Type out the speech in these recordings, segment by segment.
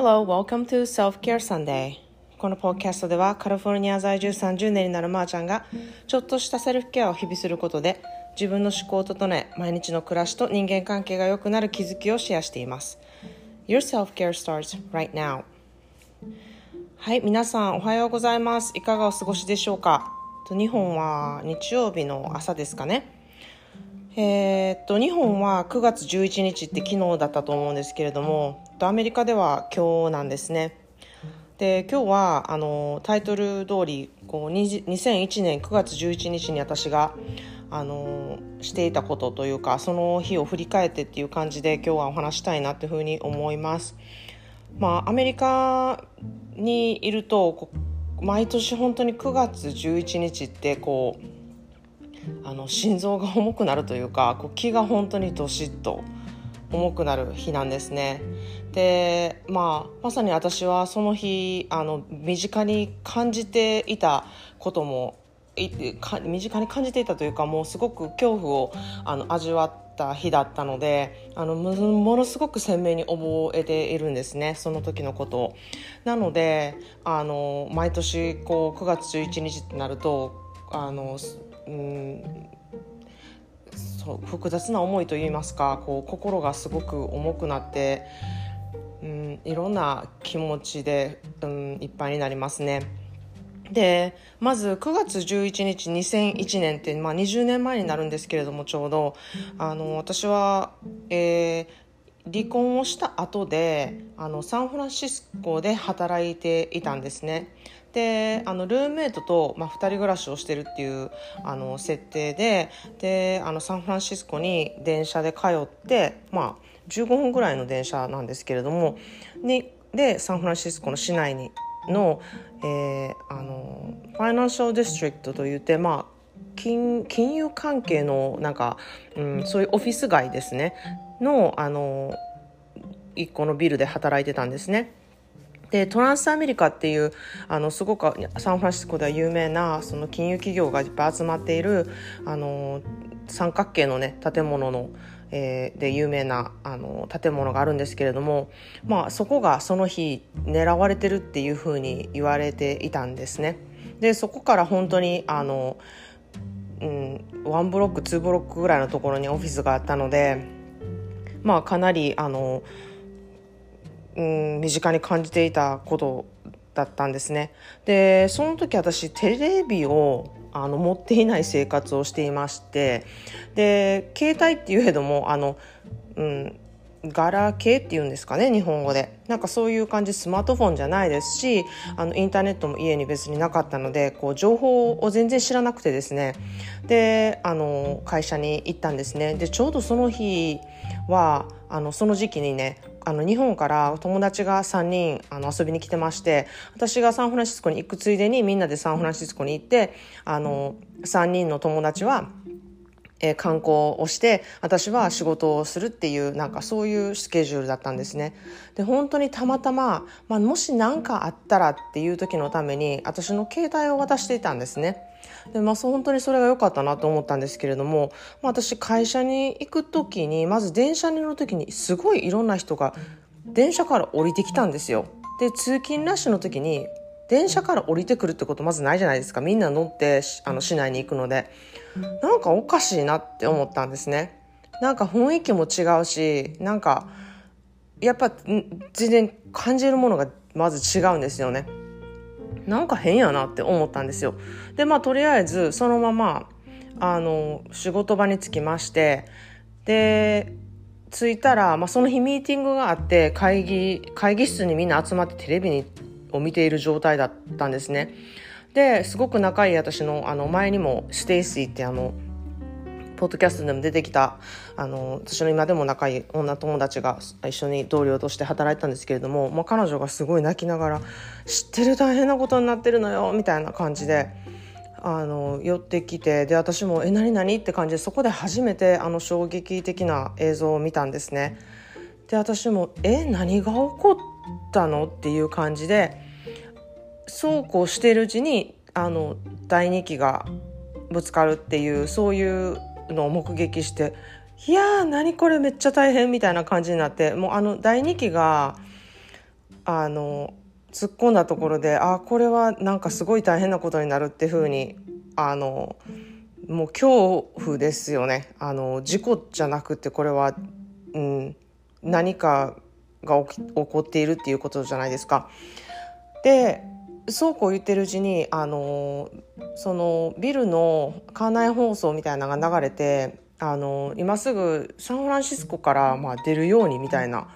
Hello, welcome to Self-Care Sunday. このポッドキャストではカリフォルニア在住30年になるまーちゃんがちょっとしたセルフケアを日々することで自分の思考を整え毎日の暮らしと人間関係が良くなる気づきをシェアしています。Your self-care starts right now. はい皆さんおはようございます。いかがお過ごしでしょうか？日本は日曜日の朝ですかね？えー、っと日本は9月11日って昨日だったと思うんですけれどもアメリカでは今日なんですねで今日はあのタイトル通りこう2001年9月11日に私があのしていたことというかその日を振り返ってっていう感じで今日はお話したいなっていうふうに思います。まあ、アメリカにいると毎年本当に9月11日ってこうあの心臓が重くなるというかこう気が本当にどしっと重くなる日なんですね。でまあまさに私はその日あの身近に感じていたことも身近に感じていたというかもうすごく恐怖をあの味わった日だったのであのものすごく鮮明に覚えているんですねその時のことを。なのであの毎年こう9月11日ってなるとあの、うん、そう複雑な思いといいますかこう心がすごく重くなって、うん、いろんな気持ちで、うん、いっぱいになりますね。でまず9月11日2001年って、まあ、20年前になるんですけれどもちょうどあの私は、えー、離婚をした後であのサンフランシスコで働いていたんですね。であのルームメイトと、まあ、2人暮らしをしてるっていうあの設定でであのサンフランシスコに電車で通って、まあ、15分ぐらいの電車なんですけれどもにでサンフランシスコの市内にの,、えー、あのファイナンシャルディストリクトといって、まあ、金金融関係のなんか、うん、そういうオフィス街ですねのあの一個のビルで働いてたんですね。でトランスアメリカっていうあのすごくサンフランシスコでは有名なその金融企業がいっぱい集まっているあの三角形のね建物の、えー、で有名なあの建物があるんですけれども、まあ、そこがその日狙われてるっていうふうに言われていたんですね。でそこから本当にあの、うん、1ブロック2ブロックぐらいのところにオフィスがあったので、まあ、かなりあのうん身近に感じていたことだったんですね。でその時私テレビをあの持っていない生活をしていましてで携帯っていうけどもあの、うん、ガラケーっていうんですかね日本語で。なんかそういう感じスマートフォンじゃないですしあのインターネットも家に別になかったのでこう情報を全然知らなくてですね。であの会社に行ったんですね。でちょうどその日はあのその時期にねあの日本から友達が3人あの遊びに来てまして私がサンフランシスコに行くついでにみんなでサンフランシスコに行ってあの3人の友達はえー、観光をして私は仕事をするっていうなんかそういうスケジュールだったんですね。で本当にたまたま、まあ、もし何かあったらっていう時のために私の携帯を渡していたんですね。でまあ本当にそれが良かったなと思ったんですけれども、まあ、私会社に行く時にまず電車に乗る時にすごいいろんな人が電車から降りてきたんですよ。で通勤ラッシュの時に電車から降りてくるってことまずないじゃないですか。みんな乗ってあの市内に行くので。なんかおかしいなって思ったんですね。なんか雰囲気も違うしなんかやっぱ全然感じるものがまず違うんですよね。なんか変やなって思ったんですよでまあとりあえずそのままあの仕事場に着きましてで着いたら、まあ、その日ミーティングがあって会議会議室にみんな集まってテレビにを見ている状態だったんですね。ですごく仲いい私のあの前にもステイシーってあのポッドキャストでも出てきたあの私の今でも仲いい女友達が一緒に同僚として働いたんですけれども、まあ、彼女がすごい泣きながら「知ってる大変なことになってるのよ」みたいな感じであの寄ってきてで私も「え何何?」って感じでそこで初めてあの衝撃的な映像を見たんですね。で私も「え何が起こったの?」っていう感じでそうこうしているうちにあの第2期がぶつかるっていうそういうのを目撃していやー何これめっちゃ大変みたいな感じになってもうあの第2期があの突っ込んだところであこれはなんかすごい大変なことになるっていうふうにあのもう恐怖ですよねあの事故じゃなくてこれは、うん、何かが起こっているっていうことじゃないですか。でそうこう言ってるうちにあのそのビルの館内放送みたいなのが流れてあの今すぐサンフランシスコからまあ出るようにみたいな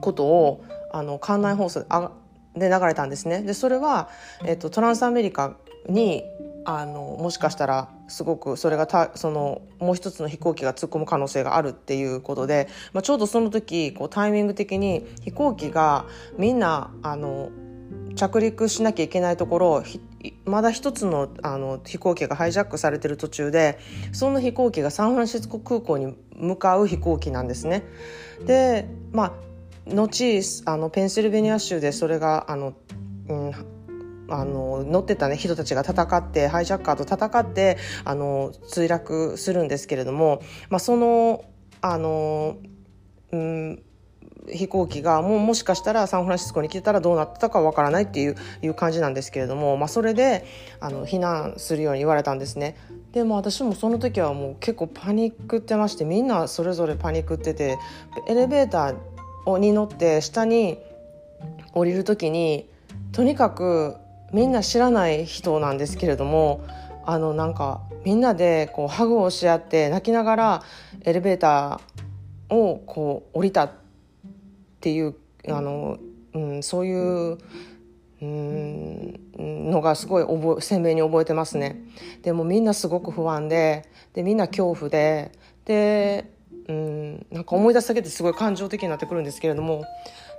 ことをあの館内放送で流れたんですね。でそれは、えっと、トランスアメリカにあのもしかしたらすごくそれがたそのもう一つの飛行機が突っ込む可能性があるっていうことで、まあ、ちょうどその時こうタイミング的に飛行機がみんなあの着陸しなきゃいけないところまだ一つのあの飛行機がハイジャックされてる途中でその飛行機がサンフランシスコ空港に向かう飛行機なんですね。でまあ後あのペンシルベニア州でそれがあの、うん、あの乗ってた、ね、人たちが戦ってハイジャッカーと戦ってあの墜落するんですけれども、まあ、そのあの、うん、飛行機がもうもしかしたらサンフランシスコに来てたらどうなってたかわからないっていういう感じなんですけれども、まあ、それであの避難するように言われたんですね。でも私もその時はもう結構パニックってましてみんなそれぞれパニックっててエレベーターに乗って下に降りる時にとにかくみんな知らない人なんですけれどもあのなんかみんなでこうハグをし合って泣きながらエレベーターをこう降りたっていうあの、うん、そういううんのがすごい覚鮮明に覚えてますね。でもみんなすごく不安ででみんな恐怖ででうんなんか思い出すだけですごい感情的になってくるんですけれども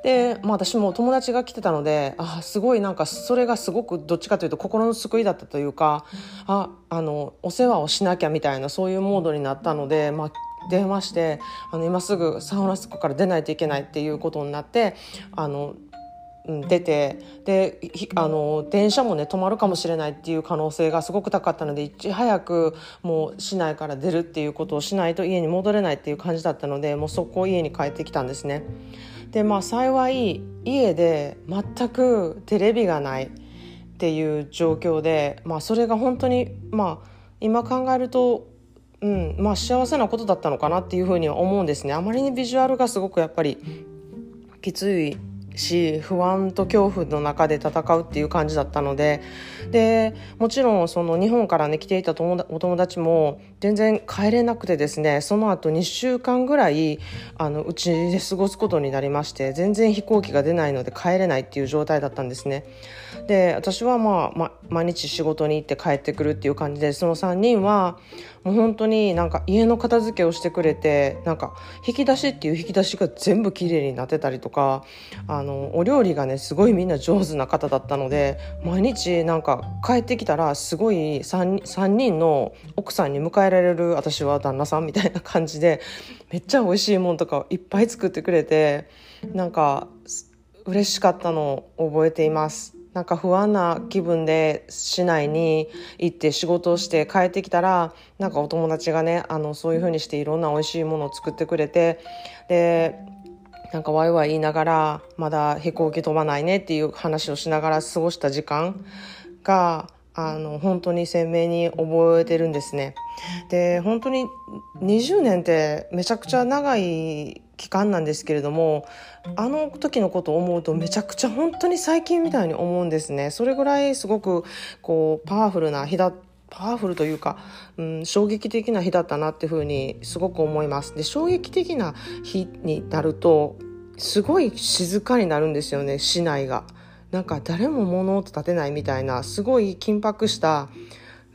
で、まあ、私も友達が来てたのであすごいなんかそれがすごくどっちかというと心の救いだったというかああのお世話をしなきゃみたいなそういうモードになったので、まあ、電話してあの今すぐサウナスコから出ないといけないっていうことになってあの出てであの電車もね止まるかもしれないっていう可能性がすごく高かったのでいち早くもう市内から出るっていうことをしないと家に戻れないっていう感じだったのでもうそこ家に帰ってきたんですね。でまあ幸い家で全くテレビがないっていう状況で、まあ、それが本当にまあ今考えると、うんまあ、幸せなことだったのかなっていうふうには思うんですね。あまりにビジュアルがすごくやっぱりきついし不安と恐怖の中で戦うっていう感じだったのででもちろんその日本からね来ていたお友達も全然帰れなくてですねその後2週間ぐらいあのうちで過ごすことになりまして全然飛行機が出ないので帰れないっていう状態だったんですね。で私はまあ、ま、毎日仕事に行って帰ってくるっていう感じでその3人はもう本当になんか家の片付けをしてくれてなんか引き出しっていう引き出しが全部きれいになってたりとかあのお料理がねすごいみんな上手な方だったので毎日なんか帰ってきたらすごい 3, 3人の奥さんに迎えられる私は旦那さんみたいな感じでめっちゃ美味しいもんとかをいっぱい作ってくれてなんか嬉しかったのを覚えています。なんか不安な気分で市内に行って仕事をして帰ってきたらなんかお友達がねあのそういう風にしていろんな美味しいものを作ってくれてでなんかワイワイ言いながらまだ飛行機飛ばないねっていう話をしながら過ごした時間があの本当に鮮明に覚えてるんですね。で本当に20年ってめちゃくちゃ長い期間なんですけれどもあの時のことを思うとめちゃくちゃ本当に最近みたいに思うんですね。それぐらいすごくこうパワフルな日だパワフルというか、うん、衝撃的な日だったなっていうふうにすごく思います。で衝撃的な日になるとすごい静かになるんですよね市内が。なんか誰も物音立てないみたいなすごい緊迫した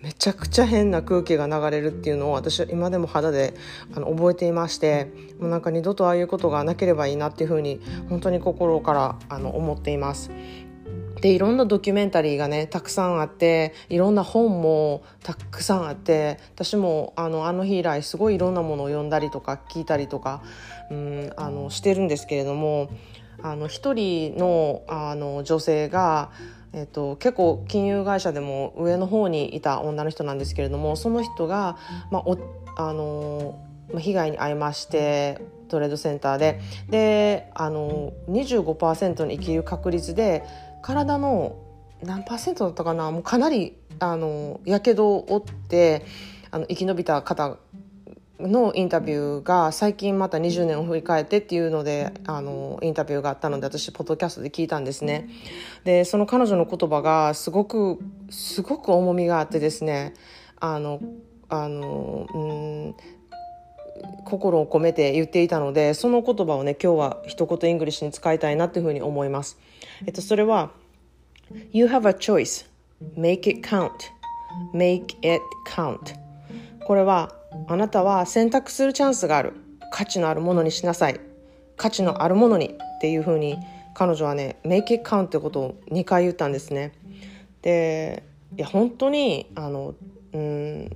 めちゃくちゃ変な空気が流れるっていうのを私は今でも肌であの覚えていましてもうなんか二度とああいうことがなければいいなっていうふうに本当に心からあの思っています。でいろんなドキュメンタリーがねたくさんあっていろんな本もたくさんあって私もあのあの日以来すごいいろんなものを読んだりとか聞いたりとかうんあのしてるんですけれどもあの一人のあの女性がえっと、結構金融会社でも上の方にいた女の人なんですけれどもその人が、まあ、おあの被害に遭いましてトレードセンターで。であの25%に生きる確率で体の何パーセントだったかなもうかなりあのやけどを負ってあの生き延びた方のインタビューが最近また20年を振り返ってっていうのであのインタビューがあったので私ポッドキャストで聞いたんですねでその彼女の言葉がすごくすごく重みがあってですねあのあのうん心を込めて言っていたのでその言葉をね今日は一言 English に使いたいなっていうふうに思います。えっと、それは You have a choice. Make it count. Make it count. これはあなたは選択するチャンスがある。価値のあるものにしなさい。価値のあるものにっていうふうに彼女はね Make it count ってことを2回言ったんですね。でいや本当にあのうん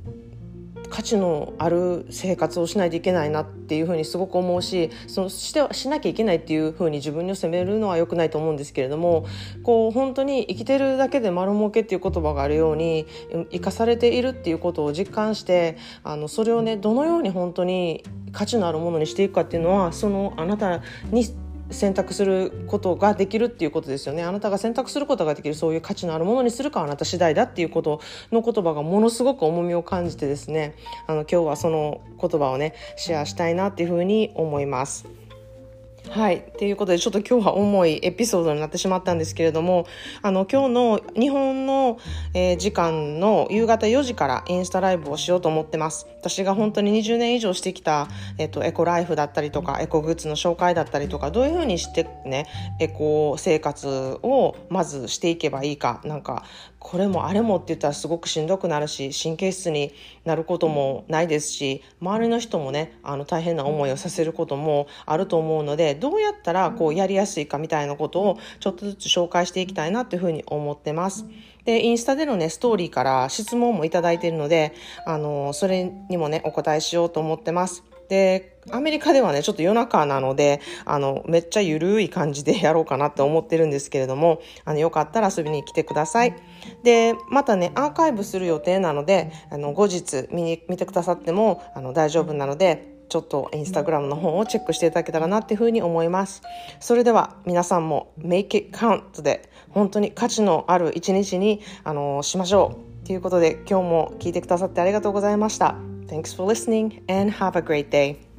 価値のある生活をしないといけないなっていうふうにすごく思うしそのしてしなきゃいけないっていうふうに自分に責めるのは良くないと思うんですけれどもこう本当に生きてるだけで丸儲けっていう言葉があるように生かされているっていうことを実感してあのそれをねどのように本当に価値のあるものにしていくかっていうのはそのあなたに選択することができるっていうことですよねあなたが選択することができるそういう価値のあるものにするかあなた次第だっていうことの言葉がものすごく重みを感じてですねあの今日はその言葉をねシェアしたいなっていうふうに思います。はい。ということで、ちょっと今日は重いエピソードになってしまったんですけれども、あの、今日の日本の、えー、時間の夕方4時からインスタライブをしようと思ってます。私が本当に20年以上してきた、えっ、と、エコライフだったりとか、エコグッズの紹介だったりとか、どういうふうにしてね、エコ生活をまずしていけばいいか、なんか、これもあれもって言ったらすごくしんどくなるし神経質になることもないですし周りの人もねあの大変な思いをさせることもあると思うのででどうやったらこうやりやすいかみたいなことをちょっとずつ紹介していきたいなというふうに思ってます。で、インスタでのね、ストーリーから質問もいただいているので、あの、それにもね、お答えしようと思ってます。で、アメリカではね、ちょっと夜中なので、あの、めっちゃゆるい感じでやろうかなって思ってるんですけれども、あの、よかったら遊びに来てください。で、またね、アーカイブする予定なので、あの、後日見に、見てくださっても、あの、大丈夫なので、ちょっとインスタグラムの方をチェックしていただけたらなっていうふうに思います。それでは皆さんも Make it count で本当に価値のある一日にあのしましょう。ということで今日も聞いてくださってありがとうございました。Thanks for listening and have a great day.